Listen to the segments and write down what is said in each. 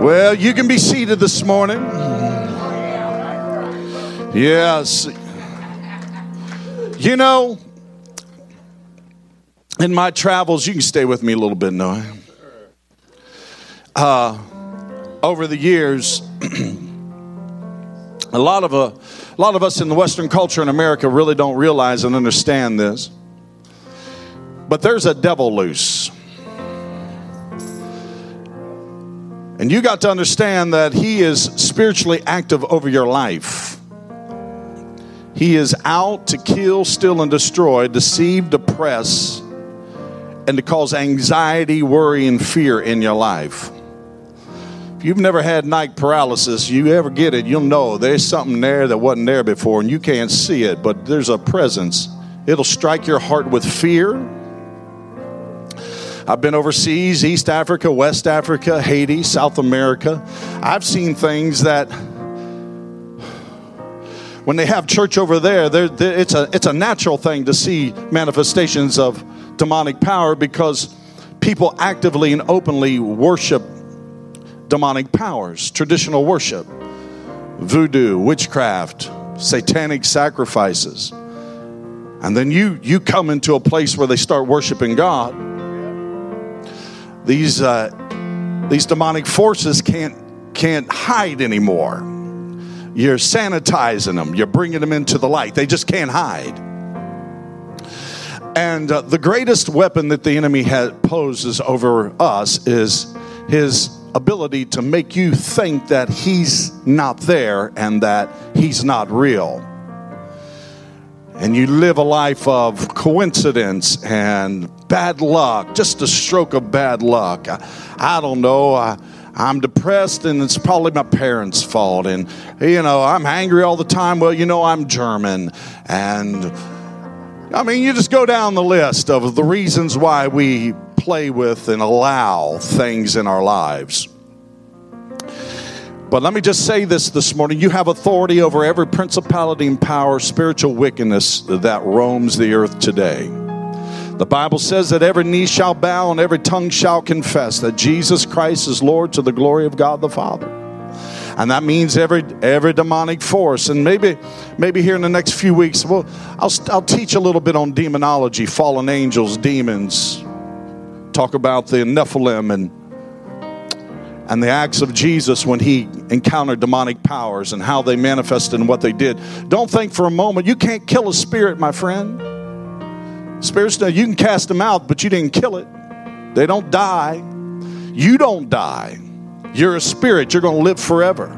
Well, you can be seated this morning. Yes. You know, in my travels, you can stay with me a little bit, Noah. Uh, over the years, a lot of uh, a lot of us in the Western culture in America really don't realize and understand this. But there's a devil loose. And you got to understand that he is spiritually active over your life. He is out to kill, steal, and destroy, deceive, depress, and to cause anxiety, worry, and fear in your life. If you've never had night paralysis, you ever get it, you'll know there's something there that wasn't there before, and you can't see it, but there's a presence. It'll strike your heart with fear I've been overseas, East Africa, West Africa, Haiti, South America. I've seen things that when they have church over there, they're, they're, it's, a, it's a natural thing to see manifestations of demonic power because people actively and openly worship demonic powers, traditional worship, voodoo, witchcraft, satanic sacrifices. And then you, you come into a place where they start worshiping God these uh, these demonic forces can't can't hide anymore. You're sanitizing them. You're bringing them into the light. They just can't hide. And uh, the greatest weapon that the enemy has, poses over us is his ability to make you think that he's not there and that he's not real and you live a life of coincidence and bad luck, just a stroke of bad luck. I, I don't know. I, I'm depressed and it's probably my parents' fault. And, you know, I'm angry all the time. Well, you know, I'm German. And, I mean, you just go down the list of the reasons why we play with and allow things in our lives. But let me just say this this morning. You have authority over every principality and power, spiritual wickedness that roams the earth today. The Bible says that every knee shall bow and every tongue shall confess that Jesus Christ is Lord to the glory of God the Father. And that means every every demonic force. And maybe maybe here in the next few weeks, well, I'll I'll teach a little bit on demonology, fallen angels, demons. Talk about the Nephilim and and the acts of Jesus when he encountered demonic powers and how they manifested and what they did. Don't think for a moment you can't kill a spirit, my friend. Spirits, now you can cast them out, but you didn't kill it. They don't die. You don't die. You're a spirit, you're going to live forever.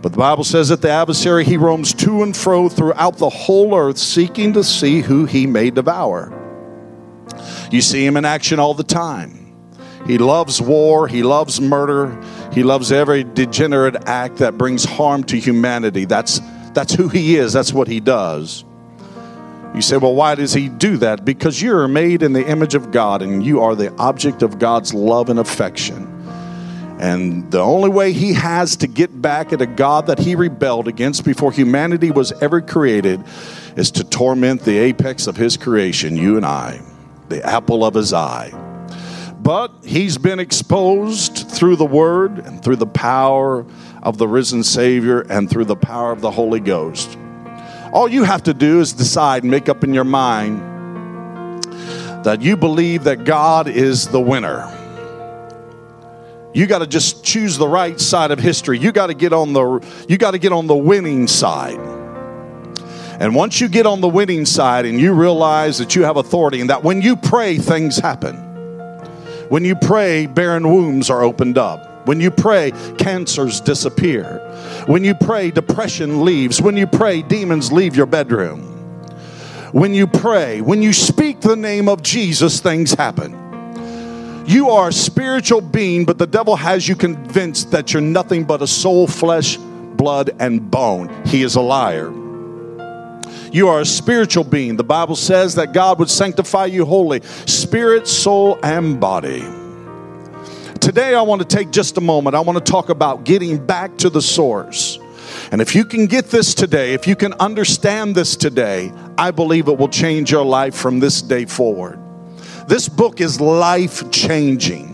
But the Bible says that the adversary, he roams to and fro throughout the whole earth, seeking to see who he may devour. You see him in action all the time. He loves war. He loves murder. He loves every degenerate act that brings harm to humanity. That's, that's who he is. That's what he does. You say, well, why does he do that? Because you're made in the image of God and you are the object of God's love and affection. And the only way he has to get back at a God that he rebelled against before humanity was ever created is to torment the apex of his creation, you and I, the apple of his eye. But he's been exposed through the word and through the power of the risen Savior and through the power of the Holy Ghost. All you have to do is decide, and make up in your mind that you believe that God is the winner. You got to just choose the right side of history. You got to get on the you got to get on the winning side. And once you get on the winning side and you realize that you have authority and that when you pray things happen. When you pray, barren wombs are opened up. When you pray, cancers disappear. When you pray, depression leaves. When you pray, demons leave your bedroom. When you pray, when you speak the name of Jesus, things happen. You are a spiritual being, but the devil has you convinced that you're nothing but a soul, flesh, blood, and bone. He is a liar. You are a spiritual being. The Bible says that God would sanctify you wholly, spirit, soul, and body. Today, I want to take just a moment. I want to talk about getting back to the source. And if you can get this today, if you can understand this today, I believe it will change your life from this day forward. This book is life changing.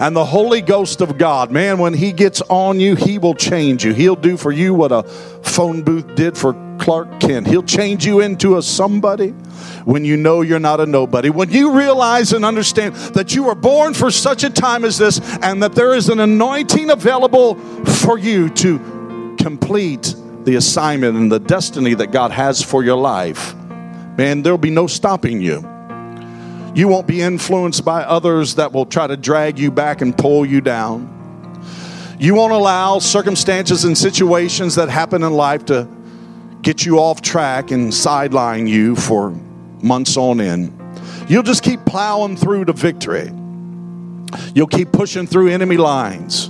And the Holy Ghost of God, man, when He gets on you, He will change you. He'll do for you what a phone booth did for Clark Kent. He'll change you into a somebody when you know you're not a nobody. When you realize and understand that you were born for such a time as this and that there is an anointing available for you to complete the assignment and the destiny that God has for your life, man, there'll be no stopping you. You won't be influenced by others that will try to drag you back and pull you down. You won't allow circumstances and situations that happen in life to get you off track and sideline you for months on end. You'll just keep plowing through to victory. You'll keep pushing through enemy lines.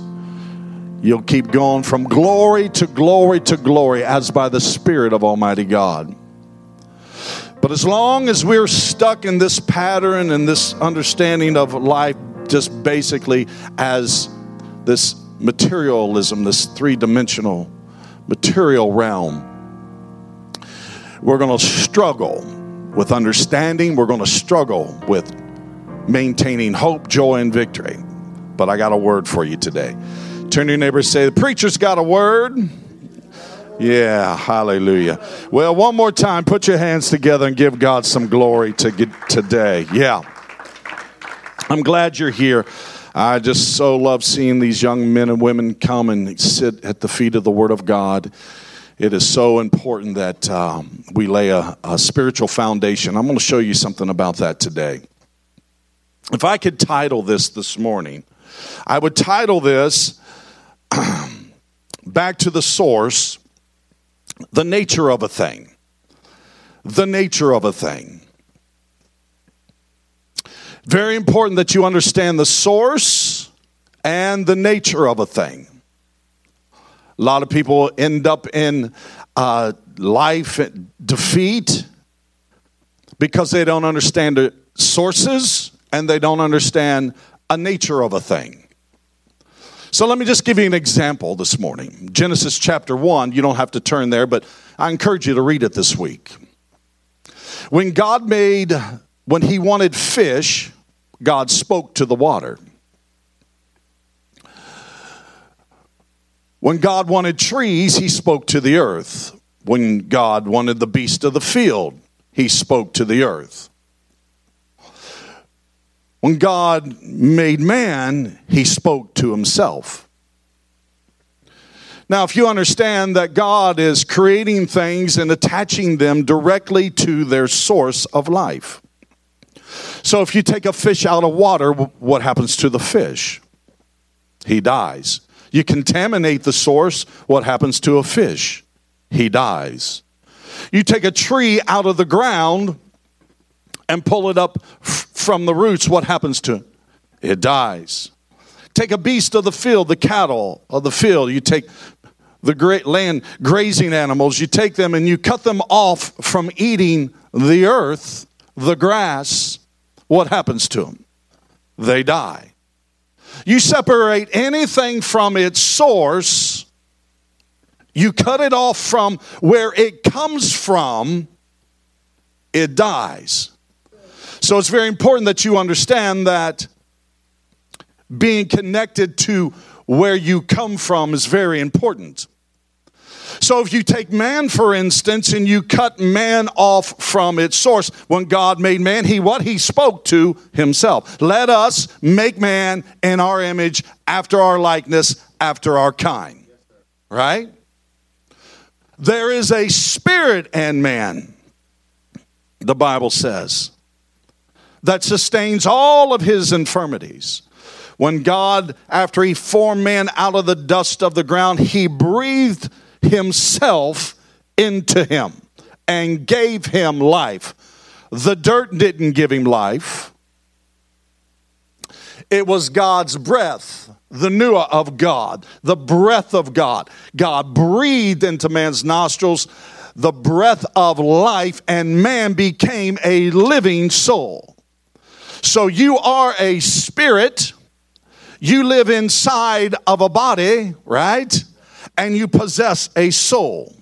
You'll keep going from glory to glory to glory as by the Spirit of Almighty God. But as long as we're stuck in this pattern and this understanding of life, just basically as this materialism, this three dimensional material realm, we're going to struggle with understanding. We're going to struggle with maintaining hope, joy, and victory. But I got a word for you today. Turn to your neighbor and say, The preacher's got a word. Yeah, hallelujah. Well, one more time, put your hands together and give God some glory to get today. Yeah. I'm glad you're here. I just so love seeing these young men and women come and sit at the feet of the Word of God it is so important that um, we lay a, a spiritual foundation. I'm going to show you something about that today. If I could title this this morning, I would title this Back to the Source The Nature of a Thing. The Nature of a Thing. Very important that you understand the source and the nature of a thing. A lot of people end up in uh, life defeat because they don't understand the sources and they don't understand a nature of a thing. So let me just give you an example this morning. Genesis chapter 1, you don't have to turn there, but I encourage you to read it this week. When God made, when He wanted fish, God spoke to the water. When God wanted trees, he spoke to the earth. When God wanted the beast of the field, he spoke to the earth. When God made man, he spoke to himself. Now, if you understand that God is creating things and attaching them directly to their source of life. So, if you take a fish out of water, what happens to the fish? He dies. You contaminate the source, what happens to a fish? He dies. You take a tree out of the ground and pull it up from the roots, what happens to it? It dies. Take a beast of the field, the cattle of the field, you take the great land grazing animals, you take them and you cut them off from eating the earth, the grass, what happens to them? They die. You separate anything from its source, you cut it off from where it comes from, it dies. So it's very important that you understand that being connected to where you come from is very important. So if you take man, for instance, and you cut man off from its source, when God made man, he what? He spoke to himself. Let us make man in our image, after our likeness, after our kind. Right? There is a spirit in man, the Bible says, that sustains all of his infirmities. When God, after he formed man out of the dust of the ground, he breathed himself into him and gave him life. The dirt didn't give him life, it was God's breath, the pneuma of God, the breath of God. God breathed into man's nostrils the breath of life, and man became a living soul. So you are a spirit. You live inside of a body, right? and you possess a soul.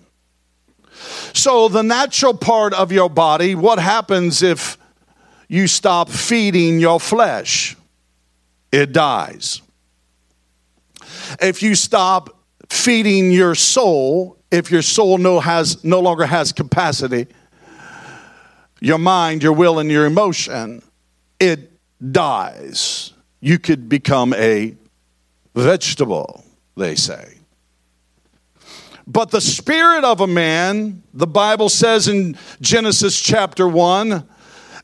So, the natural part of your body, what happens if you stop feeding your flesh? It dies. if you stop feeding your soul, if your soul no, has, no longer has capacity, your mind, your will, and your emotion, it dies. You could become a vegetable, they say. But the spirit of a man, the Bible says in Genesis chapter 1,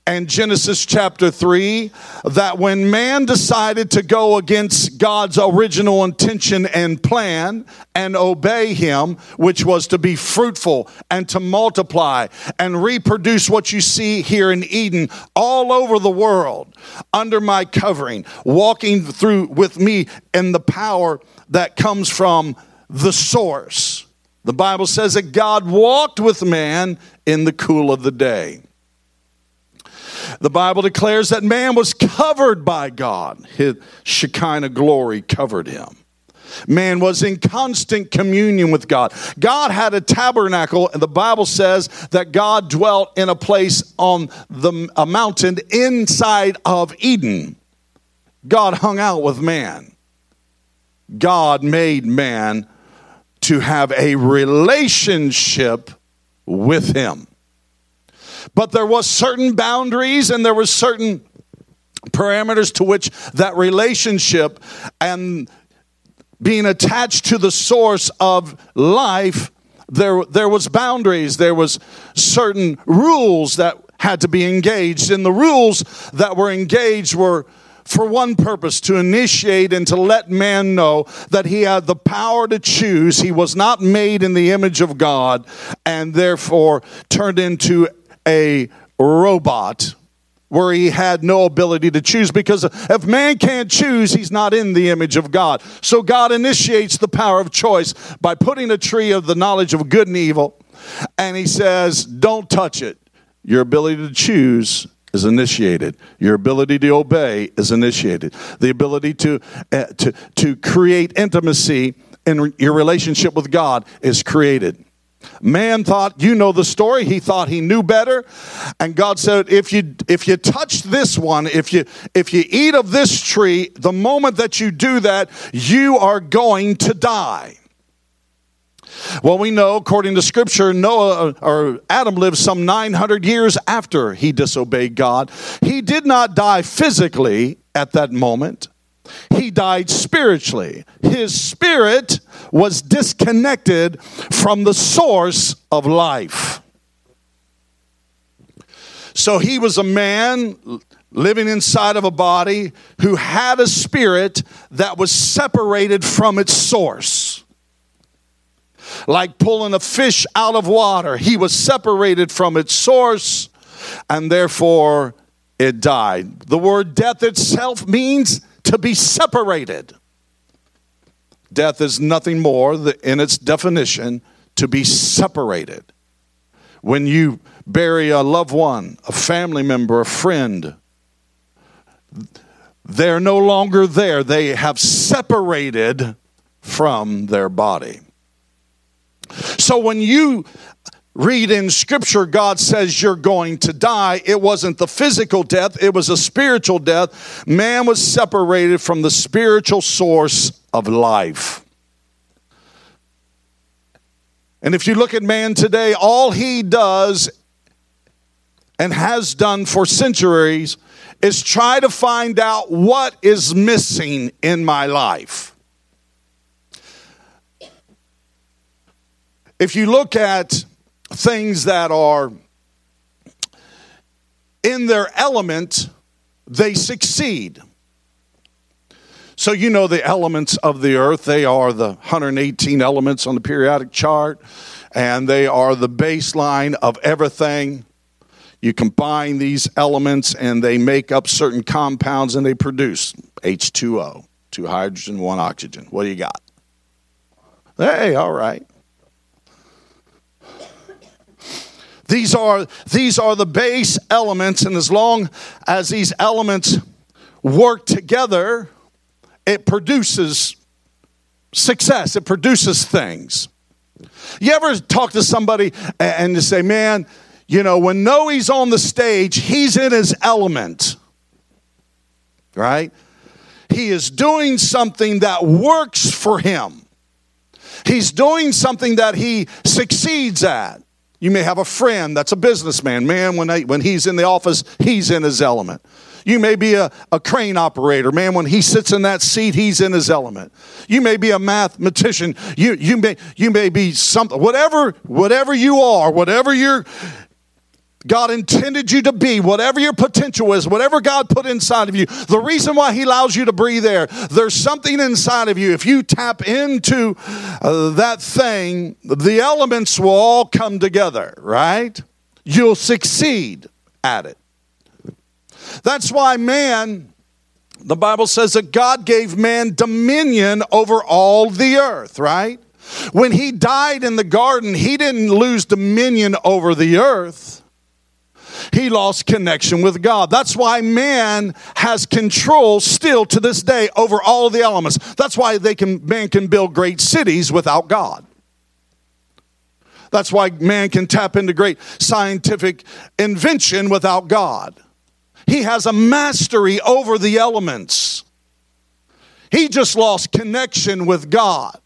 and Genesis chapter 3 that when man decided to go against God's original intention and plan and obey him, which was to be fruitful and to multiply and reproduce what you see here in Eden all over the world under my covering, walking through with me in the power that comes from the source. The Bible says that God walked with man in the cool of the day. The Bible declares that man was covered by God. His Shekinah glory covered him. Man was in constant communion with God. God had a tabernacle, and the Bible says that God dwelt in a place on the, a mountain inside of Eden. God hung out with man. God made man to have a relationship with him. But there was certain boundaries and there was certain parameters to which that relationship and being attached to the source of life there there was boundaries there was certain rules that had to be engaged and the rules that were engaged were for one purpose to initiate and to let man know that he had the power to choose. He was not made in the image of God and therefore turned into a robot where he had no ability to choose because if man can't choose, he's not in the image of God. So God initiates the power of choice by putting a tree of the knowledge of good and evil, and he says, Don't touch it. Your ability to choose is initiated. Your ability to obey is initiated. The ability to, uh, to, to create intimacy in your relationship with God is created. Man thought, you know the story, he thought he knew better. And God said, if you if you touch this one, if you if you eat of this tree, the moment that you do that, you are going to die. Well, we know, according to Scripture, Noah or Adam lived some 900 years after he disobeyed God. He did not die physically at that moment, he died spiritually. His spirit was disconnected from the source of life. So he was a man living inside of a body who had a spirit that was separated from its source. Like pulling a fish out of water, he was separated from its source and therefore it died. The word death itself means to be separated. Death is nothing more, in its definition, to be separated. When you bury a loved one, a family member, a friend, they're no longer there. They have separated from their body. So when you read in scripture, God says you're going to die. It wasn't the physical death, it was a spiritual death. Man was separated from the spiritual source of life. And if you look at man today, all he does and has done for centuries is try to find out what is missing in my life. If you look at things that are in their element, they succeed. So, you know the elements of the earth. They are the 118 elements on the periodic chart, and they are the baseline of everything. You combine these elements, and they make up certain compounds, and they produce H2O, two hydrogen, one oxygen. What do you got? Hey, all right. These are, these are the base elements, and as long as these elements work together, it produces success, it produces things. You ever talk to somebody and you say, man, you know, when Noe's on the stage, he's in his element, right? he is doing something that works for him. He's doing something that he succeeds at. You may have a friend that's a businessman. Man, when, when he's in the office, he's in his element. You may be a, a crane operator. Man, when he sits in that seat, he's in his element. You may be a mathematician. You, you, may, you may be something, whatever, whatever you are, whatever you're, God intended you to be, whatever your potential is, whatever God put inside of you, the reason why He allows you to breathe air, there's something inside of you. If you tap into uh, that thing, the elements will all come together, right? You'll succeed at it. That's why man, the Bible says that God gave man dominion over all the earth, right? When he died in the garden, he didn't lose dominion over the earth he lost connection with God. That's why man has control still to this day over all the elements. That's why they can, man can build great cities without God. That's why man can tap into great scientific invention without God. He has a mastery over the elements. He just lost connection with God.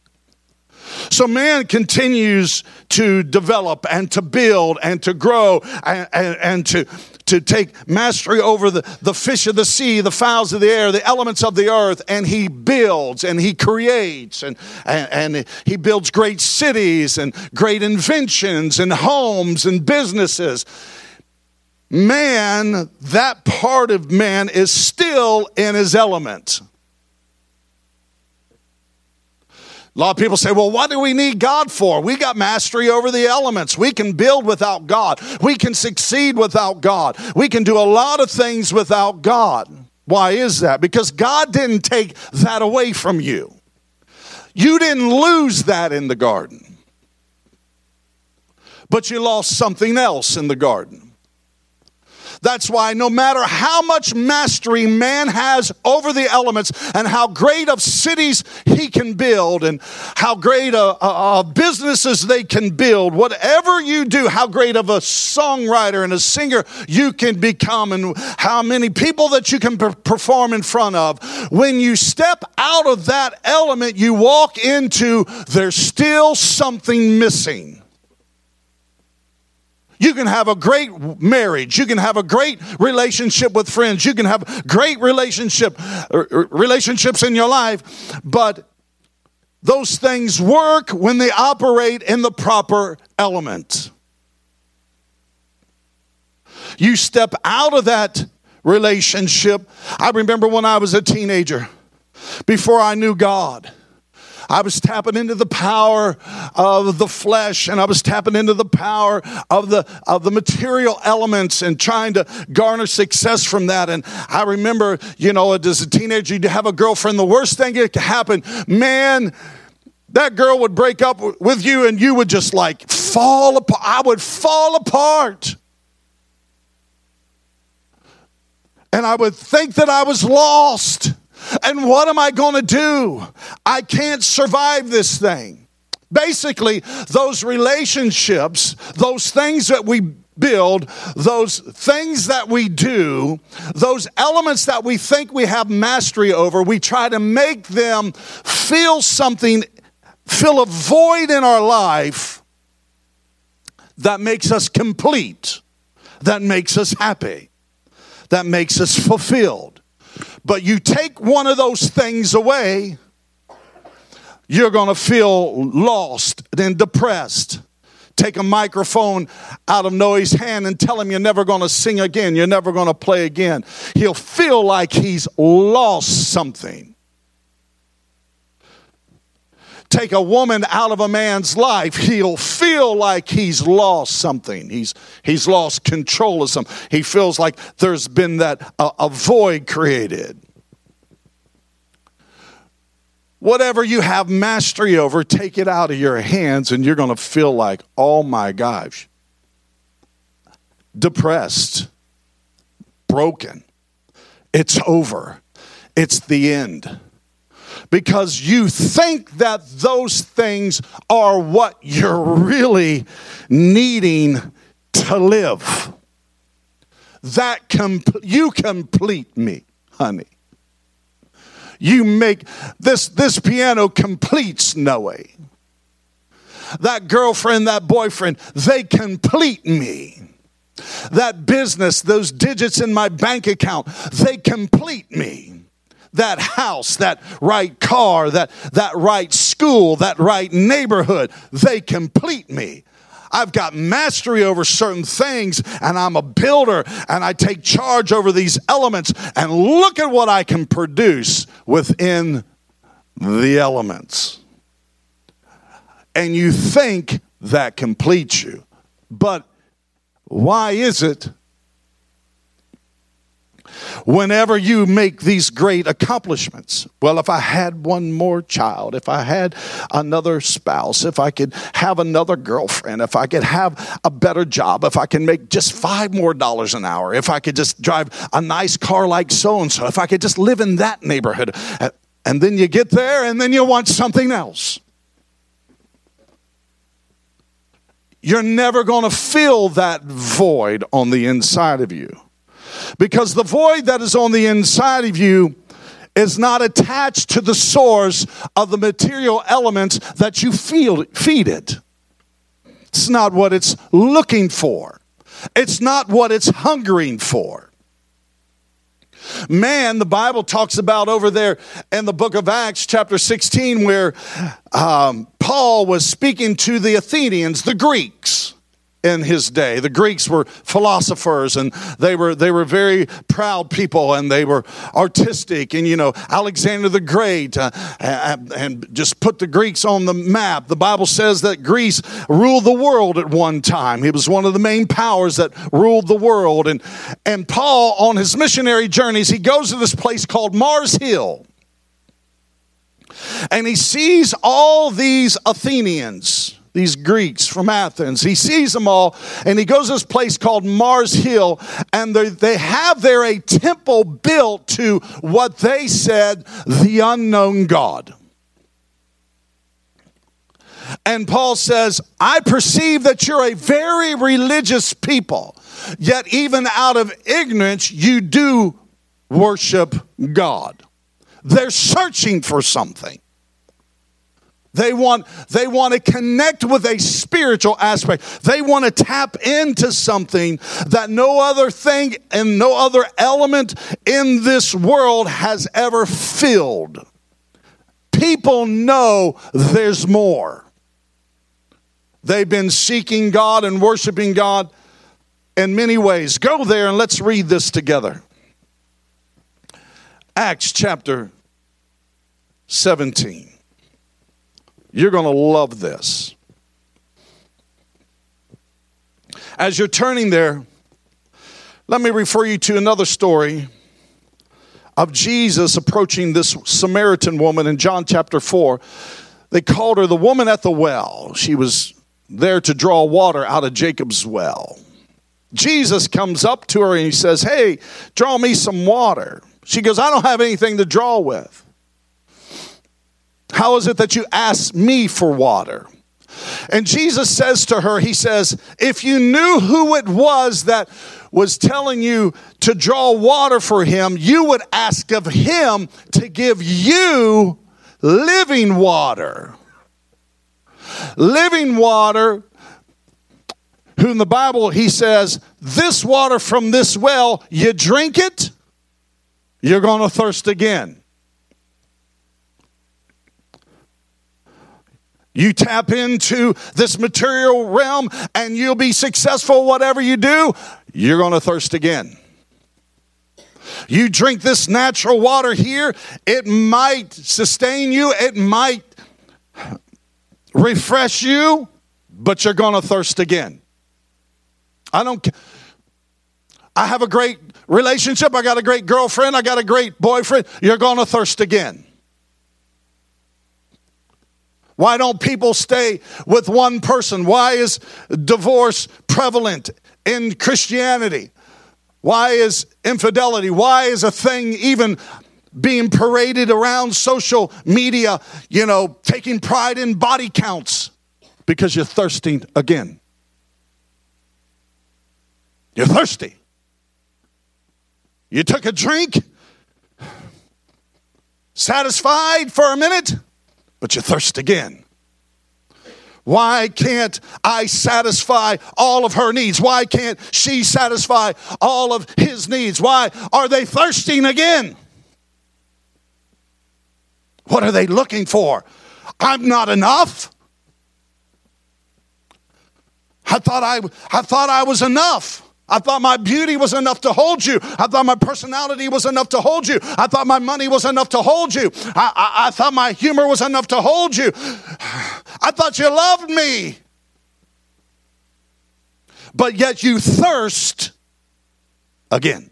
So man continues to develop and to build and to grow and, and, and to, to take mastery over the, the fish of the sea, the fowls of the air, the elements of the earth, and he builds and he creates and, and, and he builds great cities and great inventions and homes and businesses. Man, that part of man is still in his element. A lot of people say, well, what do we need God for? We got mastery over the elements. We can build without God. We can succeed without God. We can do a lot of things without God. Why is that? Because God didn't take that away from you. You didn't lose that in the garden, but you lost something else in the garden. That's why no matter how much mastery man has over the elements and how great of cities he can build and how great of businesses they can build, whatever you do, how great of a songwriter and a singer you can become and how many people that you can perform in front of, when you step out of that element, you walk into there's still something missing. You can have a great marriage. You can have a great relationship with friends. You can have great relationship relationships in your life, but those things work when they operate in the proper element. You step out of that relationship. I remember when I was a teenager, before I knew God. I was tapping into the power of the flesh and I was tapping into the power of the of the material elements and trying to garner success from that. And I remember, you know, as a teenager, you'd have a girlfriend. The worst thing that could happen, man, that girl would break up with you and you would just like fall apart. I would fall apart. And I would think that I was lost. And what am I going to do? I can't survive this thing. Basically, those relationships, those things that we build, those things that we do, those elements that we think we have mastery over, we try to make them feel something, fill a void in our life that makes us complete, that makes us happy, that makes us fulfilled. But you take one of those things away, you're going to feel lost and depressed. Take a microphone out of Noah's hand and tell him you're never going to sing again, you're never going to play again. He'll feel like he's lost something take a woman out of a man's life, he'll feel like he's lost something. He's, he's lost control of something. He feels like there's been that a, void created. Whatever you have mastery over, take it out of your hands, and you're going to feel like, oh my gosh, depressed, broken. It's over. It's the end because you think that those things are what you're really needing to live. That you complete me, honey. You make this this piano completes Noe. That girlfriend, that boyfriend, they complete me. That business, those digits in my bank account, they complete me. That house, that right car, that, that right school, that right neighborhood, they complete me. I've got mastery over certain things and I'm a builder and I take charge over these elements and look at what I can produce within the elements. And you think that completes you. But why is it whenever you make these great accomplishments. Well, if I had one more child, if I had another spouse, if I could have another girlfriend, if I could have a better job, if I can make just five more dollars an hour, if I could just drive a nice car like so and so, if I could just live in that neighborhood. And then you get there and then you want something else. You're never going to fill that void on the inside of you. Because the void that is on the inside of you is not attached to the source of the material elements that you feel, feed it. It's not what it's looking for, it's not what it's hungering for. Man, the Bible talks about over there in the book of Acts, chapter 16, where um, Paul was speaking to the Athenians, the Greeks in his day. The Greeks were philosophers and they were they were very proud people and they were artistic and you know Alexander the Great uh, and, and just put the Greeks on the map. The Bible says that Greece ruled the world at one time. He was one of the main powers that ruled the world and and Paul on his missionary journeys he goes to this place called Mars Hill. And he sees all these Athenians these Greeks from Athens. He sees them all and he goes to this place called Mars Hill and they have there a temple built to what they said the unknown God. And Paul says, I perceive that you're a very religious people, yet even out of ignorance, you do worship God. They're searching for something. They want, they want to connect with a spiritual aspect. They want to tap into something that no other thing and no other element in this world has ever filled. People know there's more. They've been seeking God and worshiping God in many ways. Go there and let's read this together. Acts chapter 17. You're going to love this. As you're turning there, let me refer you to another story of Jesus approaching this Samaritan woman in John chapter 4. They called her the woman at the well. She was there to draw water out of Jacob's well. Jesus comes up to her and he says, Hey, draw me some water. She goes, I don't have anything to draw with. How is it that you ask me for water? And Jesus says to her, He says, If you knew who it was that was telling you to draw water for him, you would ask of him to give you living water. Living water, who in the Bible he says, This water from this well, you drink it, you're going to thirst again. You tap into this material realm and you'll be successful, whatever you do, you're going to thirst again. You drink this natural water here, it might sustain you, it might refresh you, but you're going to thirst again. I don't I have a great relationship, I got a great girlfriend, I got a great boyfriend, you're going to thirst again. Why don't people stay with one person? Why is divorce prevalent in Christianity? Why is infidelity? Why is a thing even being paraded around social media, you know, taking pride in body counts? Because you're thirsting again. You're thirsty. You took a drink, satisfied for a minute, but you thirst again. Why can't I satisfy all of her needs? Why can't she satisfy all of his needs? Why are they thirsting again? What are they looking for? I'm not enough. I thought I, I thought I was enough. I thought my beauty was enough to hold you. I thought my personality was enough to hold you. I thought my money was enough to hold you. I, I, I thought my humor was enough to hold you. I thought you loved me. But yet you thirst again.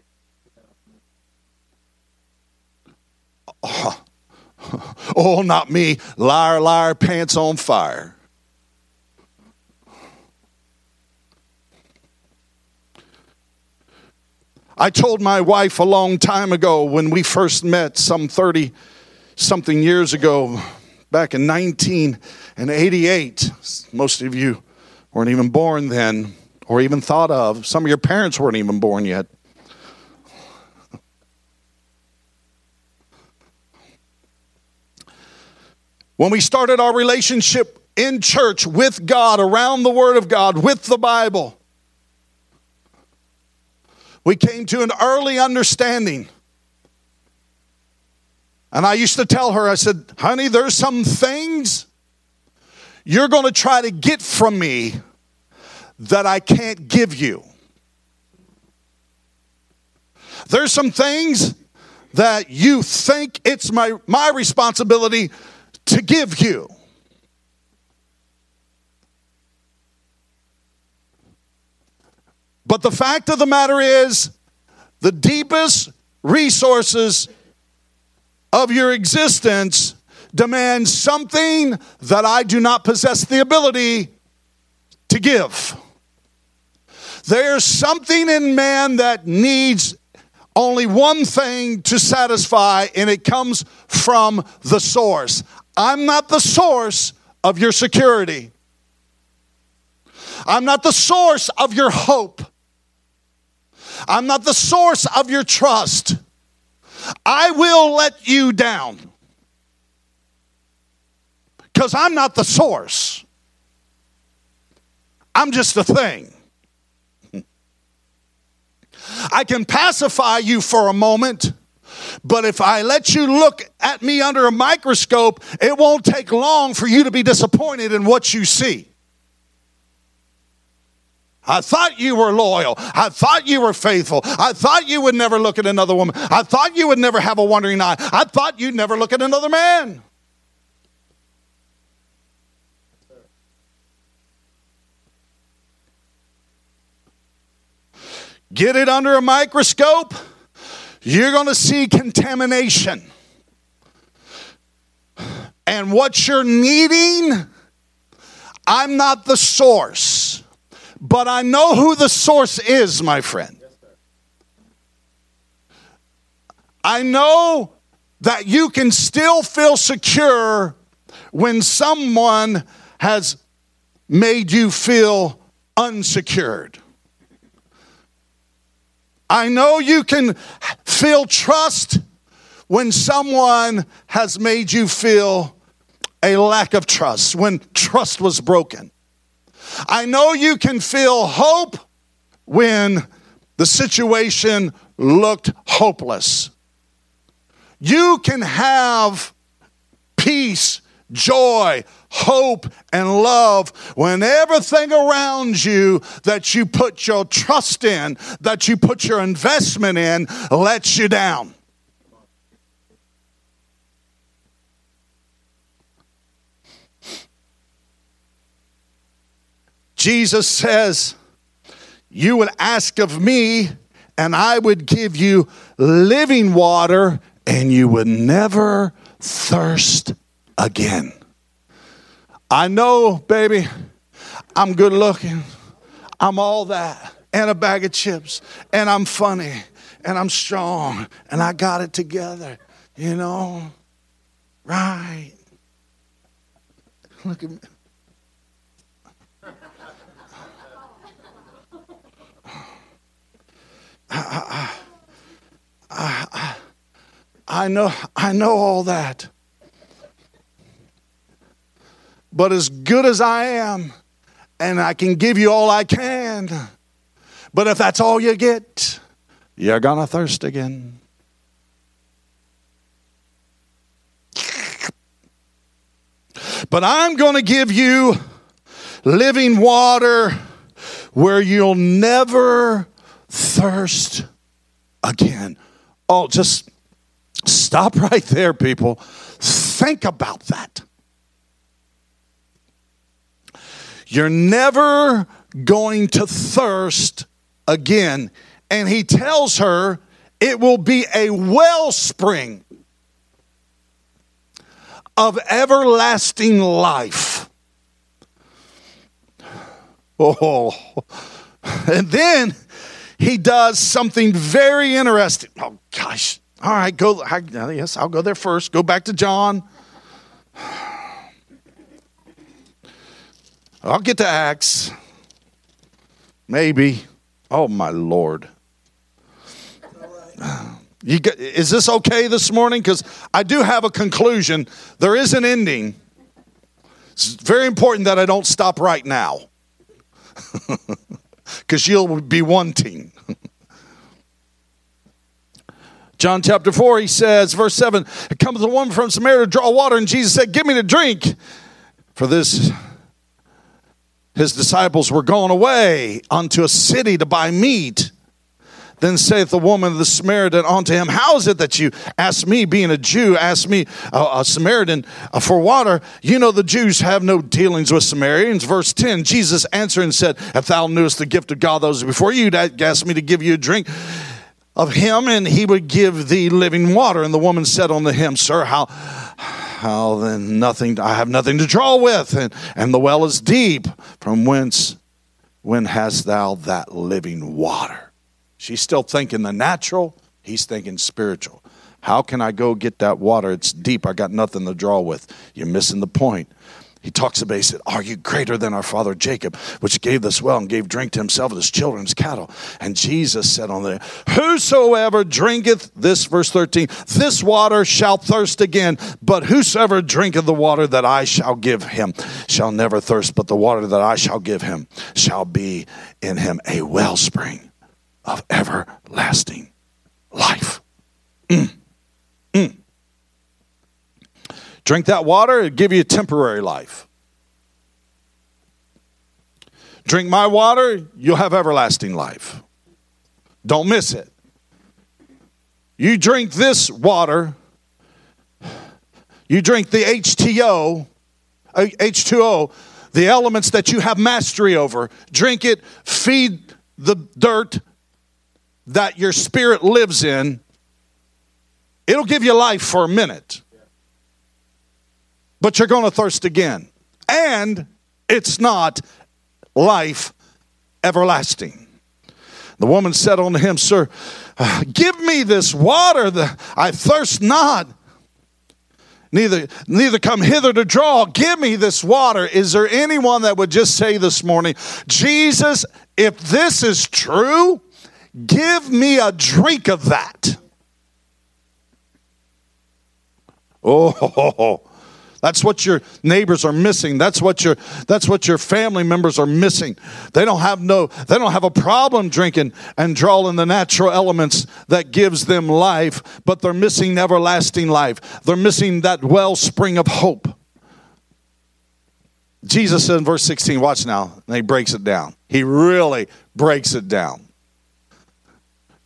Oh, oh not me. Liar, liar, pants on fire. I told my wife a long time ago when we first met, some 30 something years ago, back in 1988. Most of you weren't even born then or even thought of. Some of your parents weren't even born yet. When we started our relationship in church with God, around the Word of God, with the Bible, we came to an early understanding. And I used to tell her, I said, honey, there's some things you're going to try to get from me that I can't give you. There's some things that you think it's my, my responsibility to give you. But the fact of the matter is, the deepest resources of your existence demand something that I do not possess the ability to give. There's something in man that needs only one thing to satisfy, and it comes from the source. I'm not the source of your security. I'm not the source of your hope. I'm not the source of your trust. I will let you down because I'm not the source. I'm just a thing. I can pacify you for a moment, but if I let you look at me under a microscope, it won't take long for you to be disappointed in what you see. I thought you were loyal. I thought you were faithful. I thought you would never look at another woman. I thought you would never have a wandering eye. I thought you'd never look at another man. Get it under a microscope, you're going to see contamination. And what you're needing, I'm not the source. But I know who the source is, my friend. I know that you can still feel secure when someone has made you feel unsecured. I know you can feel trust when someone has made you feel a lack of trust, when trust was broken. I know you can feel hope when the situation looked hopeless. You can have peace, joy, hope, and love when everything around you that you put your trust in, that you put your investment in, lets you down. Jesus says, You would ask of me, and I would give you living water, and you would never thirst again. I know, baby, I'm good looking. I'm all that, and a bag of chips, and I'm funny, and I'm strong, and I got it together, you know? Right. Look at me. I, I, I know, I know all that. But as good as I am, and I can give you all I can, but if that's all you get, you're gonna thirst again. But I'm gonna give you living water where you'll never thirst again. Oh, just stop right there, people. Think about that. You're never going to thirst again. And he tells her it will be a wellspring of everlasting life. Oh, and then he does something very interesting. Oh, gosh. All right, go. I, yes, I'll go there first. Go back to John. I'll get to Acts. Maybe. Oh, my Lord. Get, is this okay this morning? Because I do have a conclusion. There is an ending. It's very important that I don't stop right now. Because you'll be wanting. John chapter 4, he says, verse 7 It comes a woman from Samaria to draw water, and Jesus said, Give me to drink. For this his disciples were going away unto a city to buy meat. Then saith the woman of the Samaritan unto him, How is it that you ask me, being a Jew, ask me, a, Samaritan, uh, for water? You know the Jews have no dealings with Samaritans. Verse 10 Jesus answered and said, If thou knewest the gift of God that was before you, you'd ask me to give you a drink of him, and he would give thee living water. And the woman said unto him, Sir, how how then nothing I have nothing to draw with, and, and the well is deep. From whence when hast thou that living water? She's still thinking the natural, he's thinking spiritual. How can I go get that water? It's deep. I got nothing to draw with. You're missing the point. He talks about, he said, Are you greater than our father Jacob, which gave this well and gave drink to himself and his children's cattle? And Jesus said on there, Whosoever drinketh, this verse 13, this water shall thirst again, but whosoever drinketh the water that I shall give him shall never thirst, but the water that I shall give him shall be in him a wellspring of everlasting life. Mm. Mm. Drink that water, it'll give you a temporary life. Drink my water, you'll have everlasting life. Don't miss it. You drink this water, you drink the H2O, H2O, the elements that you have mastery over. Drink it, feed the dirt that your spirit lives in. It'll give you life for a minute but you're going to thirst again. And it's not life everlasting. The woman said unto him, Sir, give me this water, that I thirst not. Neither, neither come hither to draw. Give me this water. Is there anyone that would just say this morning, Jesus, if this is true, give me a drink of that? Oh, that's what your neighbors are missing. That's what your that's what your family members are missing. They don't have no they don't have a problem drinking and drawing the natural elements that gives them life, but they're missing everlasting life. They're missing that wellspring of hope. Jesus said in verse 16, watch now, and he breaks it down. He really breaks it down.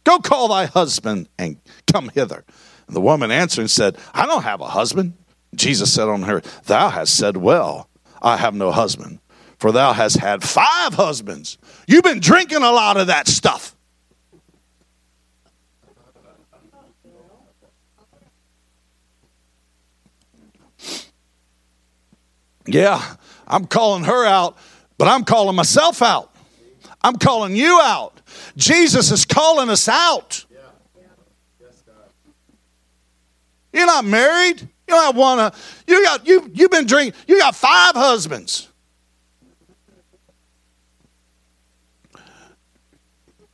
Go call thy husband and come hither. And the woman answered and said, I don't have a husband. Jesus said on her, Thou hast said well, I have no husband, for thou hast had five husbands. You've been drinking a lot of that stuff. Yeah, I'm calling her out, but I'm calling myself out. I'm calling you out. Jesus is calling us out. You're not married. You don't one. you got you you've been drinking. You got five husbands.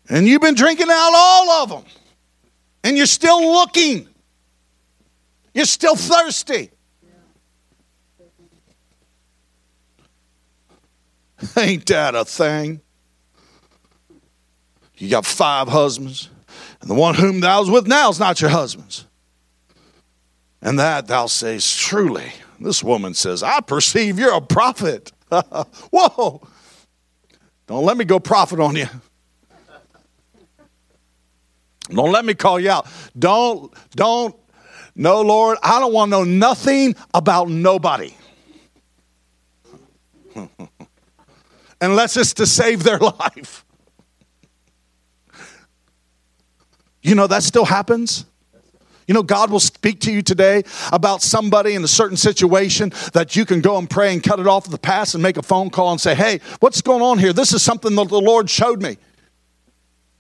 And you've been drinking out all of them. And you're still looking. You're still thirsty. Ain't that a thing? You got five husbands, and the one whom thou with now is not your husband's. And that thou sayest, truly. This woman says, I perceive you're a prophet. Whoa. Don't let me go prophet on you. Don't let me call you out. Don't, don't, no, Lord, I don't want to know nothing about nobody. Unless it's to save their life. You know, that still happens. You know, God will speak to you today about somebody in a certain situation that you can go and pray and cut it off of the past and make a phone call and say, hey, what's going on here? This is something that the Lord showed me.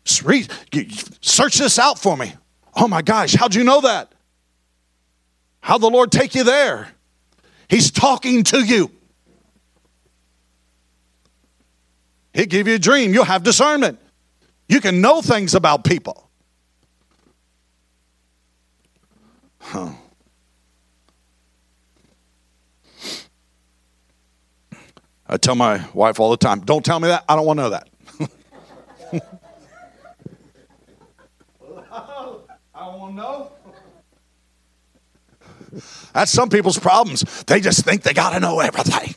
Search this out for me. Oh my gosh, how'd you know that? How'd the Lord take you there? He's talking to you. He'll give you a dream. You'll have discernment. You can know things about people. Huh. I tell my wife all the time, don't tell me that. I don't want to know that. I don't want to know. That's some people's problems. They just think they got to know everything.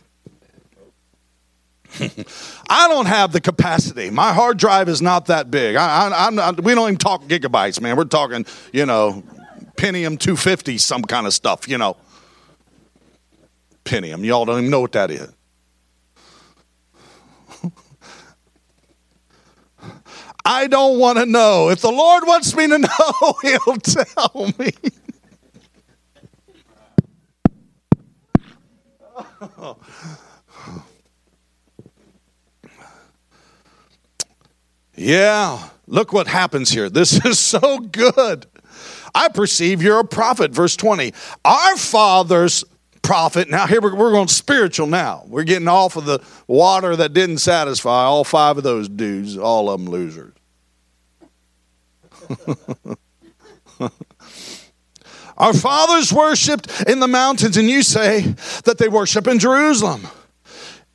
I don't have the capacity. My hard drive is not that big. I, I, not, we don't even talk gigabytes, man. We're talking, you know, Pentium 250, some kind of stuff, you know. Pentium, y'all don't even know what that is. I don't want to know. If the Lord wants me to know, He'll tell me. Yeah, look what happens here. This is so good. I perceive you're a prophet. Verse 20. Our father's prophet. Now, here we're, we're going spiritual now. We're getting off of the water that didn't satisfy all five of those dudes, all of them losers. Our fathers worshiped in the mountains, and you say that they worship in Jerusalem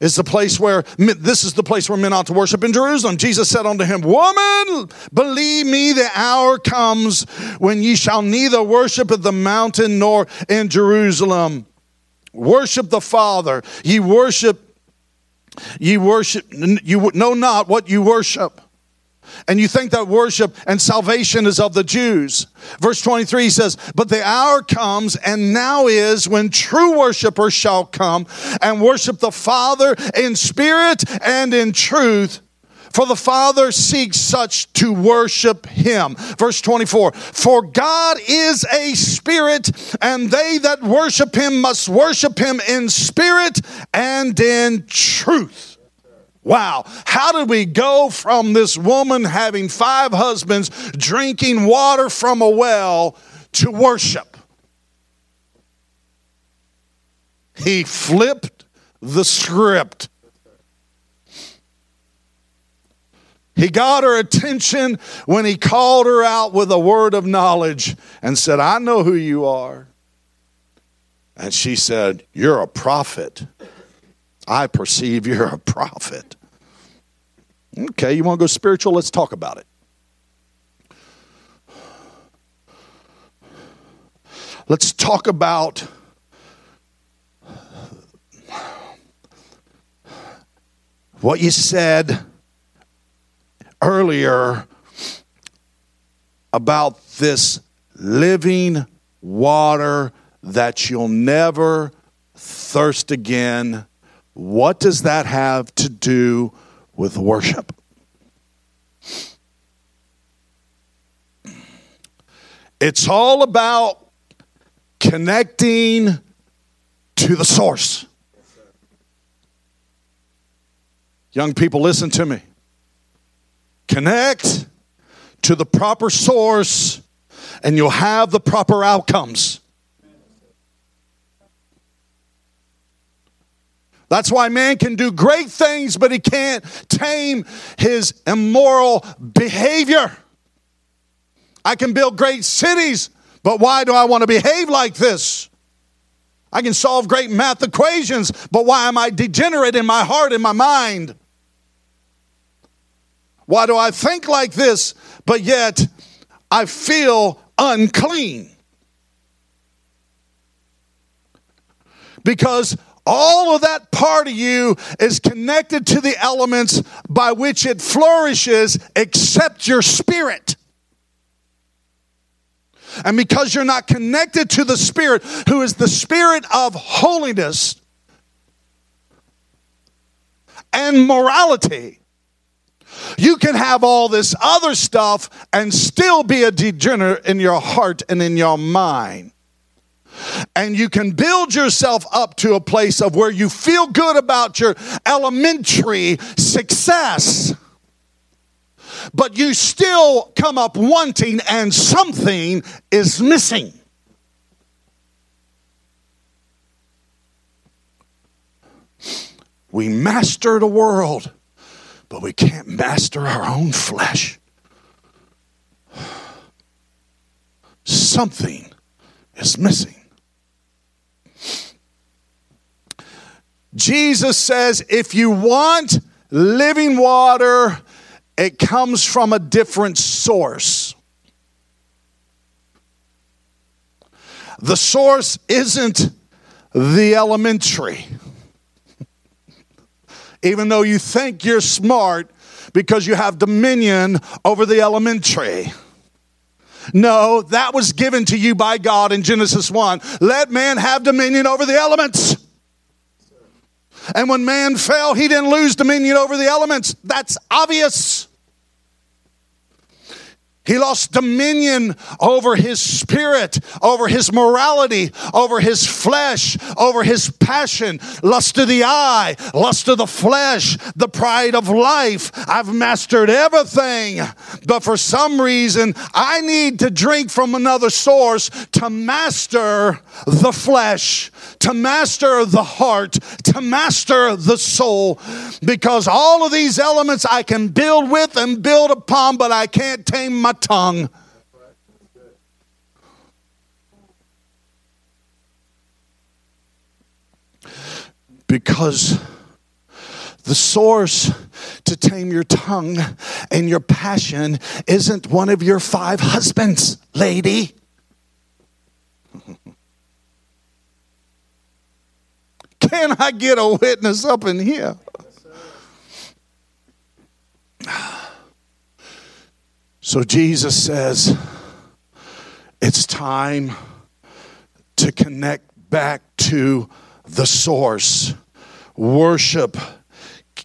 is the place where this is the place where men ought to worship in Jerusalem. Jesus said unto him, Woman, believe me, the hour comes when ye shall neither worship at the mountain nor in Jerusalem. Worship the Father. Ye worship, ye worship, you know not what you worship and you think that worship and salvation is of the Jews. Verse 23 says, But the hour comes and now is when true worshipers shall come and worship the Father in spirit and in truth. For the Father seeks such to worship him. Verse 24 For God is a spirit, and they that worship him must worship him in spirit and in truth. Wow. How did we go from this woman having five husbands, drinking water from a well, to worship? He flipped the script. He got her attention when he called her out with a word of knowledge and said, I know who you are. And she said, You're a prophet. I perceive you're a prophet. Okay, you want to go spiritual? Let's talk about it. Let's talk about what you said earlier about this living water that you'll never thirst again. What does that have to do with worship? It's all about connecting to the source. Young people, listen to me. Connect to the proper source, and you'll have the proper outcomes. That's why man can do great things, but he can't tame his immoral behavior. I can build great cities, But why do I want to behave like this? I can solve great math equations, but why am I degenerate in my heart and my mind? Why do I think like this, but yet I feel unclean? Because all of that part of you is connected to the elements by which it flourishes, except your spirit. And because you're not connected to the Spirit, who is the Spirit of holiness and morality, you can have all this other stuff and still be a degenerate in your heart and in your mind. And you can build yourself up to a place of where you feel good about your elementary success but you still come up wanting and something is missing. We master the world, but we can't master our own flesh. Something is missing. Jesus says if you want living water, it comes from a different source. The source isn't the elementary. Even though you think you're smart because you have dominion over the elementary. No, that was given to you by God in Genesis 1. Let man have dominion over the elements. And when man fell, he didn't lose dominion over the elements. That's obvious. He lost dominion over his spirit, over his morality, over his flesh, over his passion, lust of the eye, lust of the flesh, the pride of life. I've mastered everything. But for some reason, I need to drink from another source to master the flesh, to master the heart, to master the soul. Because all of these elements I can build with and build upon, but I can't tame my tongue. Because the source to tame your tongue and your passion isn't one of your five husbands, lady. Can I get a witness up in here? So Jesus says, it's time to connect back to the source. Worship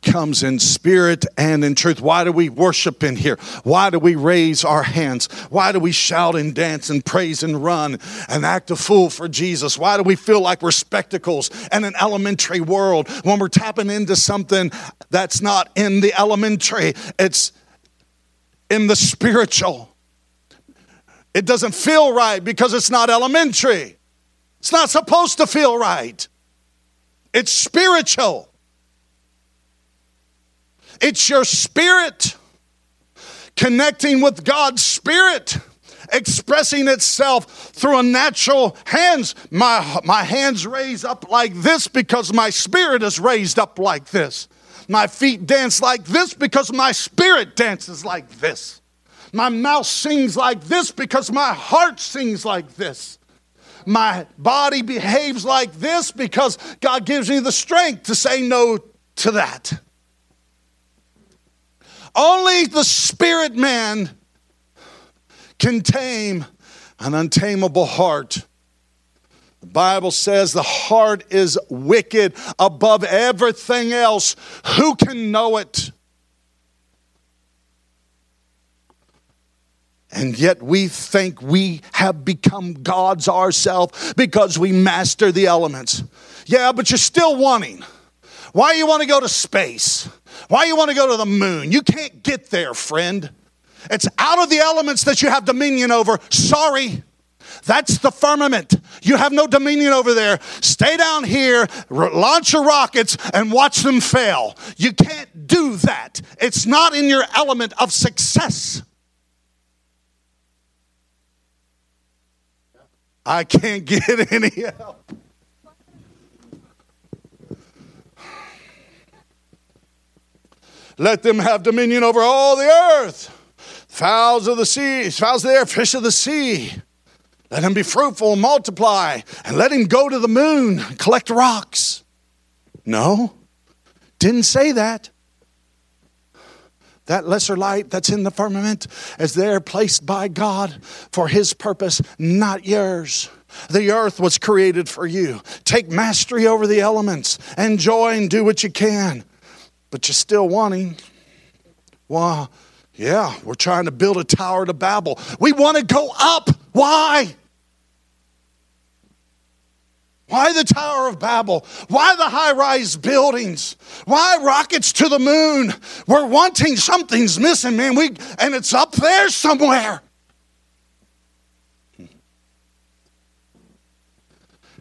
comes in spirit and in truth. Why do we worship in here? Why do we raise our hands? Why do we shout and dance and praise and run and act a fool for Jesus? Why do we feel like we're spectacles in an elementary world when we're tapping into something that's not in the elementary? It's in the spiritual. It doesn't feel right because it's not elementary. It's not supposed to feel right. It's spiritual. It's your spirit connecting with God's spirit, expressing itself through a natural hands. My, my hands raise up like this because my spirit is raised up like this. My feet dance like this because my spirit dances like this. My mouth sings like this because my heart sings like this. My body behaves like this because God gives me the strength to say no to that. Only the spirit man can tame an untamable heart. The Bible says the heart is wicked above everything else. Who can know it? And yet we think we have become gods ourselves because we master the elements. Yeah, but you're still wanting. Why you want to go to space? Why you want to go to the moon? You can't get there, friend. It's out of the elements that you have dominion over. Sorry. That's the firmament. You have no dominion over there. Stay down here, launch your rockets, and watch them fail. You can't do that. It's not in your element of success. I can't get any help. Let them have dominion over all the earth. Fowls of the sea, fowls of the air, fish of the sea. Let him be fruitful, and multiply, and let him go to the moon, and collect rocks. No, didn't say that. That lesser light that's in the firmament is there placed by God for his purpose, not yours. The earth was created for you. Take mastery over the elements. Enjoy and do what you can. But you're still wanting. Well, yeah, we're trying to build a tower to Babel. We want to go up. Why? Why the Tower of Babel? Why the high rise buildings? Why rockets to the moon? We're wanting something's missing, man. We, and it's up there somewhere.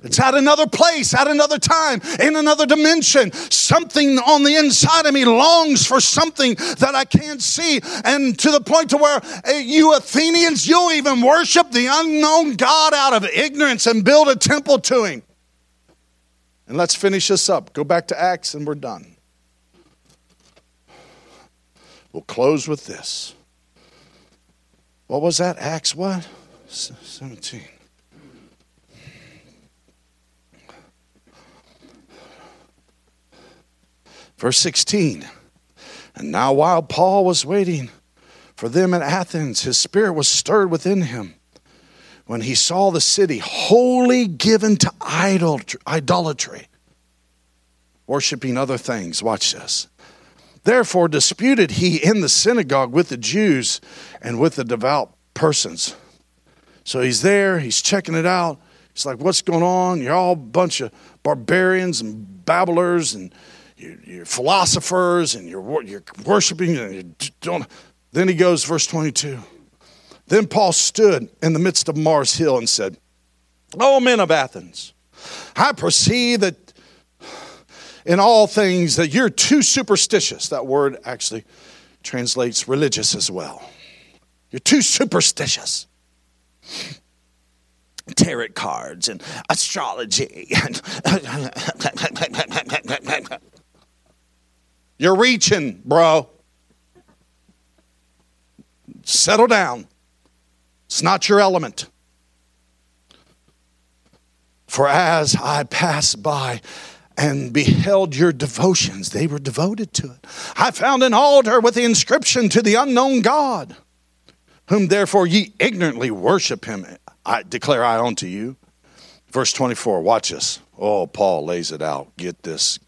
It's at another place, at another time, in another dimension. Something on the inside of me longs for something that I can't see. And to the point to where uh, you Athenians, you'll even worship the unknown God out of ignorance and build a temple to him. And let's finish this up. Go back to Acts and we're done. We'll close with this. What was that? Acts what? 17. Verse 16. And now, while Paul was waiting for them in Athens, his spirit was stirred within him when he saw the city wholly given to idolatry, worshiping other things. Watch this. Therefore, disputed he in the synagogue with the Jews and with the devout persons. So he's there, he's checking it out. He's like, What's going on? You're all a bunch of barbarians and babblers and you're, philosophers and you're, you're worshiping and you don't. Then he goes, verse 22. Then Paul stood in the midst of Mars Hill and said, O men of Athens, I perceive that in all things that you're too superstitious. That word actually translates religious as well. You're too superstitious. Tarot cards and astrology and You're reaching, bro. Settle down. It's not your element. For as I passed by and beheld your devotions, they were devoted to it. I found an altar with the inscription to the unknown God, whom therefore ye ignorantly worship him. I declare I unto you. Verse 24, watch this. Oh, Paul lays it out. Get this.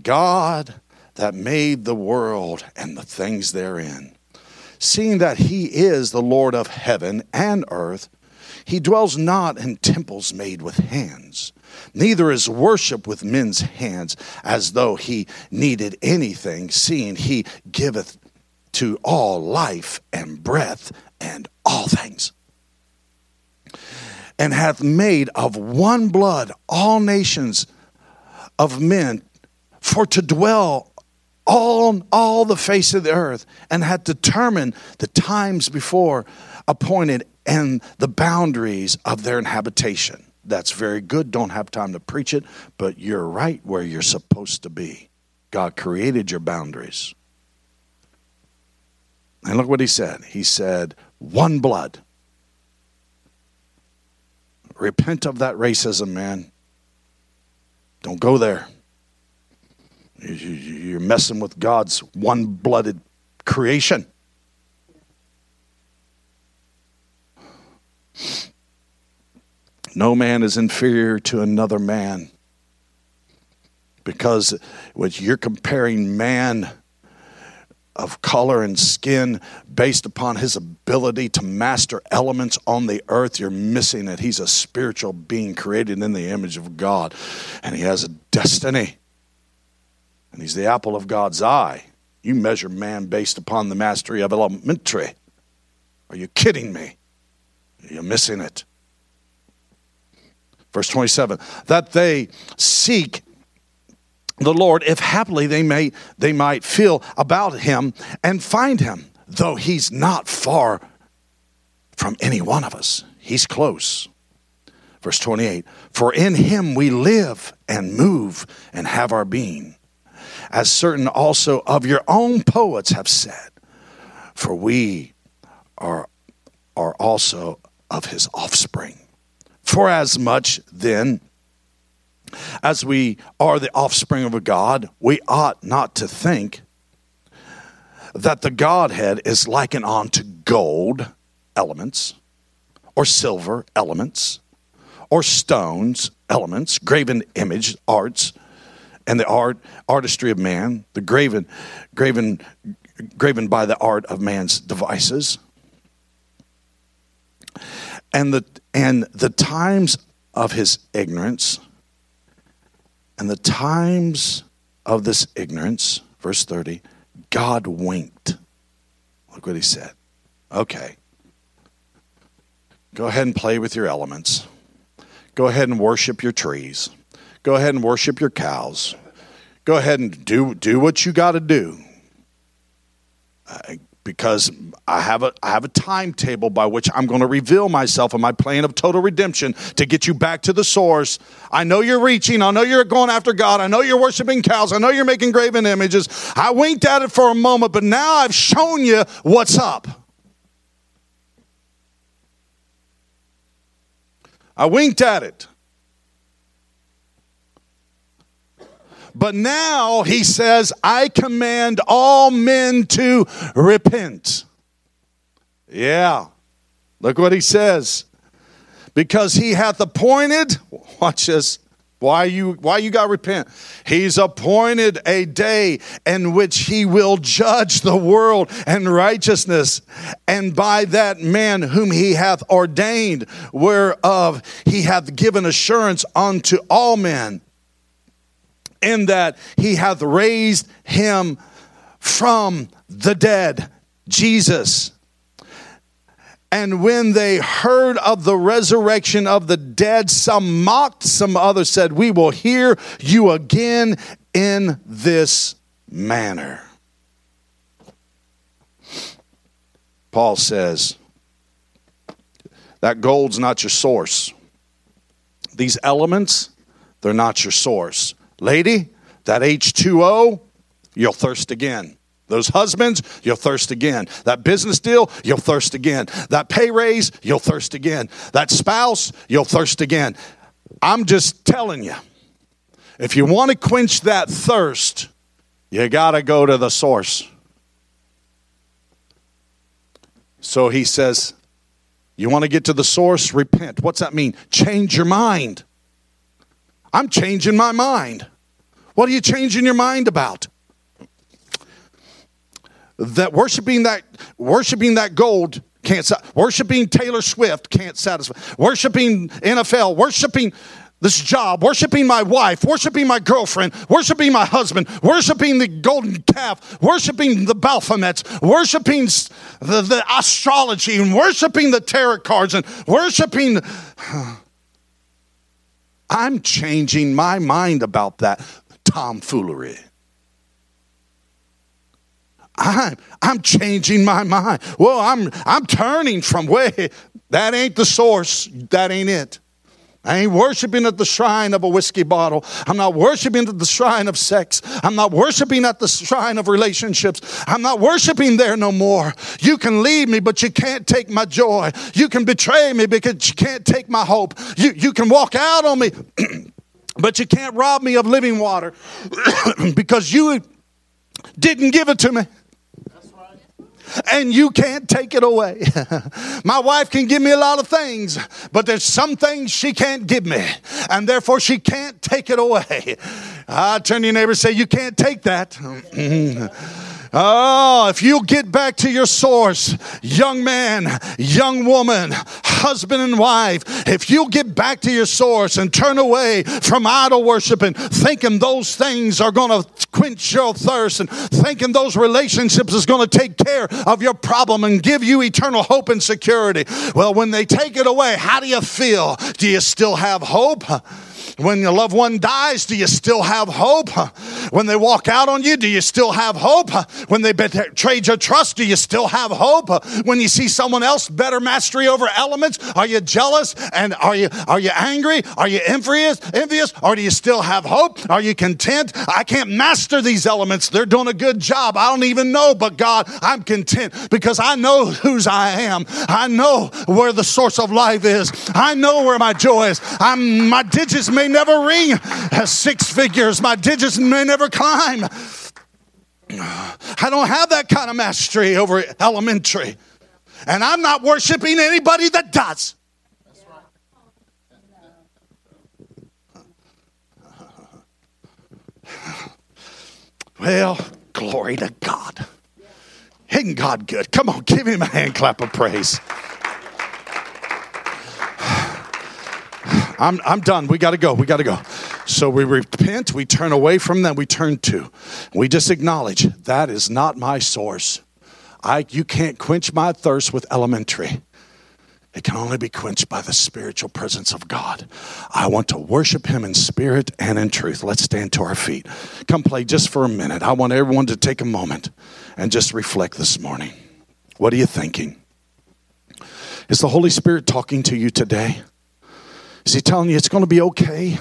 God that made the world and the things therein. Seeing that he is the Lord of heaven and earth, he dwells not in temples made with hands, neither is worship with men's hands, as though he needed anything, seeing he giveth to all life and breath and all things. And hath made of one blood all nations of men for to dwell on all the face of the earth and had determined the times before appointed and the boundaries of their habitation. That's very good. Don't have time to preach it, but you're right where you're supposed to be. God created your boundaries. And look what he said. He said, one blood. Repent of that racism, man. Don't go there. You're messing with God's one blooded creation. No man is inferior to another man because when you're comparing man of color and skin based upon his ability to master elements on the earth, you're missing it. He's a spiritual being created in the image of God, and he has a destiny and he's the apple of God's eye. You measure man based upon the mastery of elementary. Are you kidding me? You're missing it. Verse 27 that they seek the Lord if happily they may they might feel about him and find him though he's not far from any one of us he's close Verse 28 For in him we live and move and have our being, as certain also of your own poets have said, for we are, are also of his offspring. For as much then as we are the offspring of a God, we ought not to think that the Godhead is likened unto gold elements, or silver elements, or stones elements, graven image arts, and the art artistry of man, the graven, graven, graven by the art of man's devices, and the and the times of his ignorance, and the times of this ignorance, verse thirty, God winked. Look what he said. Okay. Go ahead and play with your elements. Go ahead and worship your trees. Go ahead and worship your cows. Go ahead and do do what you got to do. Because I have a I have a timetable by which I'm going to reveal myself in my plan of total redemption to get you back to the source. I know you're reaching. I know you're going after God. I know you're worshiping cows. I know you're making graven images. I winked at it for a moment, but now I've shown you what's up. I winked at it. But now he says, I command all men to repent. Yeah. Look what he says. Because he hath appointed, watch this, why you why you got to repent? He's appointed a day in which he will judge the world and righteousness, and by that man whom he hath ordained, whereof he hath given assurance unto all men, in that he hath raised him from the dead, Jesus and when they heard of the resurrection of the dead, some mocked, some others said, We will hear you again in this manner. Paul says, That gold's not your source. These elements, they're not your source. Lady, that H2O, you'll thirst again. Those husbands, you'll thirst again. That business deal, you'll thirst again. That pay raise, you'll thirst again. That spouse, you'll thirst again. I'm just telling you, if you want to quench that thirst, you got to go to the source. So he says, You want to get to the source? Repent. What's that mean? Change your mind. I'm changing my mind. What are you changing your mind about? that worshiping that worshiping that gold can't worshiping Taylor Swift can't satisfy. Worshiping NFL, worshiping this job, worshiping my wife, worshiping my girlfriend, worshiping my husband, worshiping the golden calf, worshiping the Baphomets, worshiping the, the astrology, and worshiping the tarot cards, and worshiping. I'm changing my mind about that tomfoolery. I'm, I'm changing my mind. Well, I'm, I'm turning from way. That ain't the source. That ain't it. I ain't worshiping at the shrine of a whiskey bottle. I'm not worshiping at the shrine of sex. I'm not worshiping at the shrine of relationships. I'm not worshiping there no more. You can leave me, but you can't take my joy. You can betray me because you can't take my hope. You, you can walk out on me, but you can't rob me of living water because you didn't give it to me and you can't take it away. My wife can give me a lot of things, but there's some things she can't give me, and therefore she can't take it away. I ah, turn to your neighbor and say, You can't take that. Oh, if you get back to your source, young man, young woman, husband and wife, if you get back to your source and turn away from idol worshiping, thinking those things are going to quench your thirst and thinking those relationships is going to take care of your problem and give you eternal hope and security. Well, when they take it away, how do you feel? Do you still have hope? When your loved one dies, do you still have hope? When they walk out on you, do you still have hope? When they betrayed your trust, do you still have hope? When you see someone else better mastery over elements, are you jealous and are you are you angry? Are you envious? Envious? Or do you still have hope? Are you content? I can't master these elements. They're doing a good job. I don't even know, but God, I'm content because I know whose I am. I know where the source of life is. I know where my joy is. I'm my digits may never ring six figures. My digits may never climb. I don't have that kind of mastery over elementary. And I'm not worshiping anybody that does. Well, glory to God. Isn't God good? Come on, give him a hand clap of praise. I'm, I'm done. We got to go. We got to go. So we repent, we turn away from them, we turn to. We just acknowledge that is not my source. I, you can't quench my thirst with elementary. It can only be quenched by the spiritual presence of God. I want to worship Him in spirit and in truth. Let's stand to our feet. Come play just for a minute. I want everyone to take a moment and just reflect this morning. What are you thinking? Is the Holy Spirit talking to you today? Is He telling you it's going to be okay?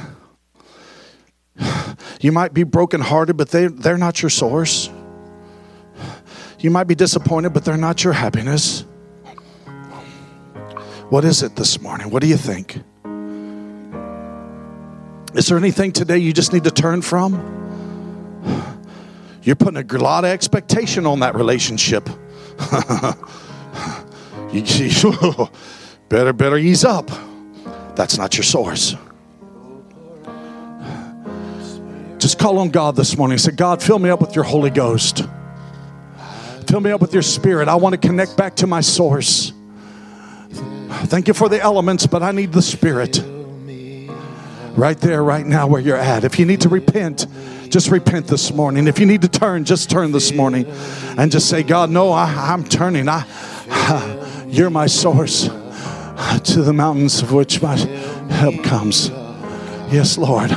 You might be brokenhearted, but they, they're not your source. You might be disappointed, but they're not your happiness. What is it this morning? What do you think? Is there anything today you just need to turn from? You're putting a lot of expectation on that relationship. you, you, better, better ease up. That's not your source. Just call on God this morning. Say, God, fill me up with your Holy Ghost. Fill me up with your spirit. I want to connect back to my source. Thank you for the elements, but I need the spirit. Right there, right now, where you're at. If you need to repent, just repent this morning. If you need to turn, just turn this morning and just say, God, no, I, am turning. I, you're my source to the mountains of which my help comes. Yes, Lord.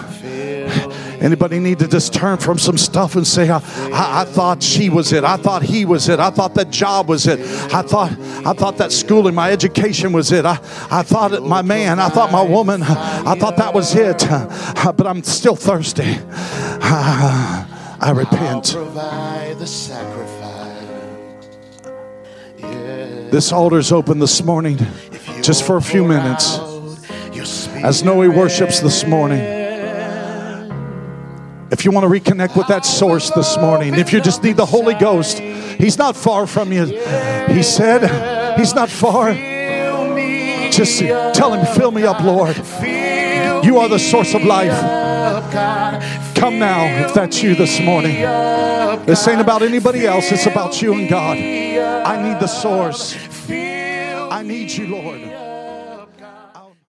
Anybody need to just turn from some stuff and say, I, I, I, thought she was it. I thought he was it. I thought that job was it. I thought I thought that schooling, my education was it. I, I thought it, my man, I thought my woman, I thought that was it. But I'm still thirsty. I repent. This altar's open this morning just for a few minutes as Noe worships this morning. If you want to reconnect with that source this morning, if you just need the Holy Ghost, He's not far from you. He said, He's not far. Just tell Him, fill me up, Lord. You are the source of life. Come now, if that's you this morning. This ain't about anybody else, it's about you and God. I need the source. I need you, Lord.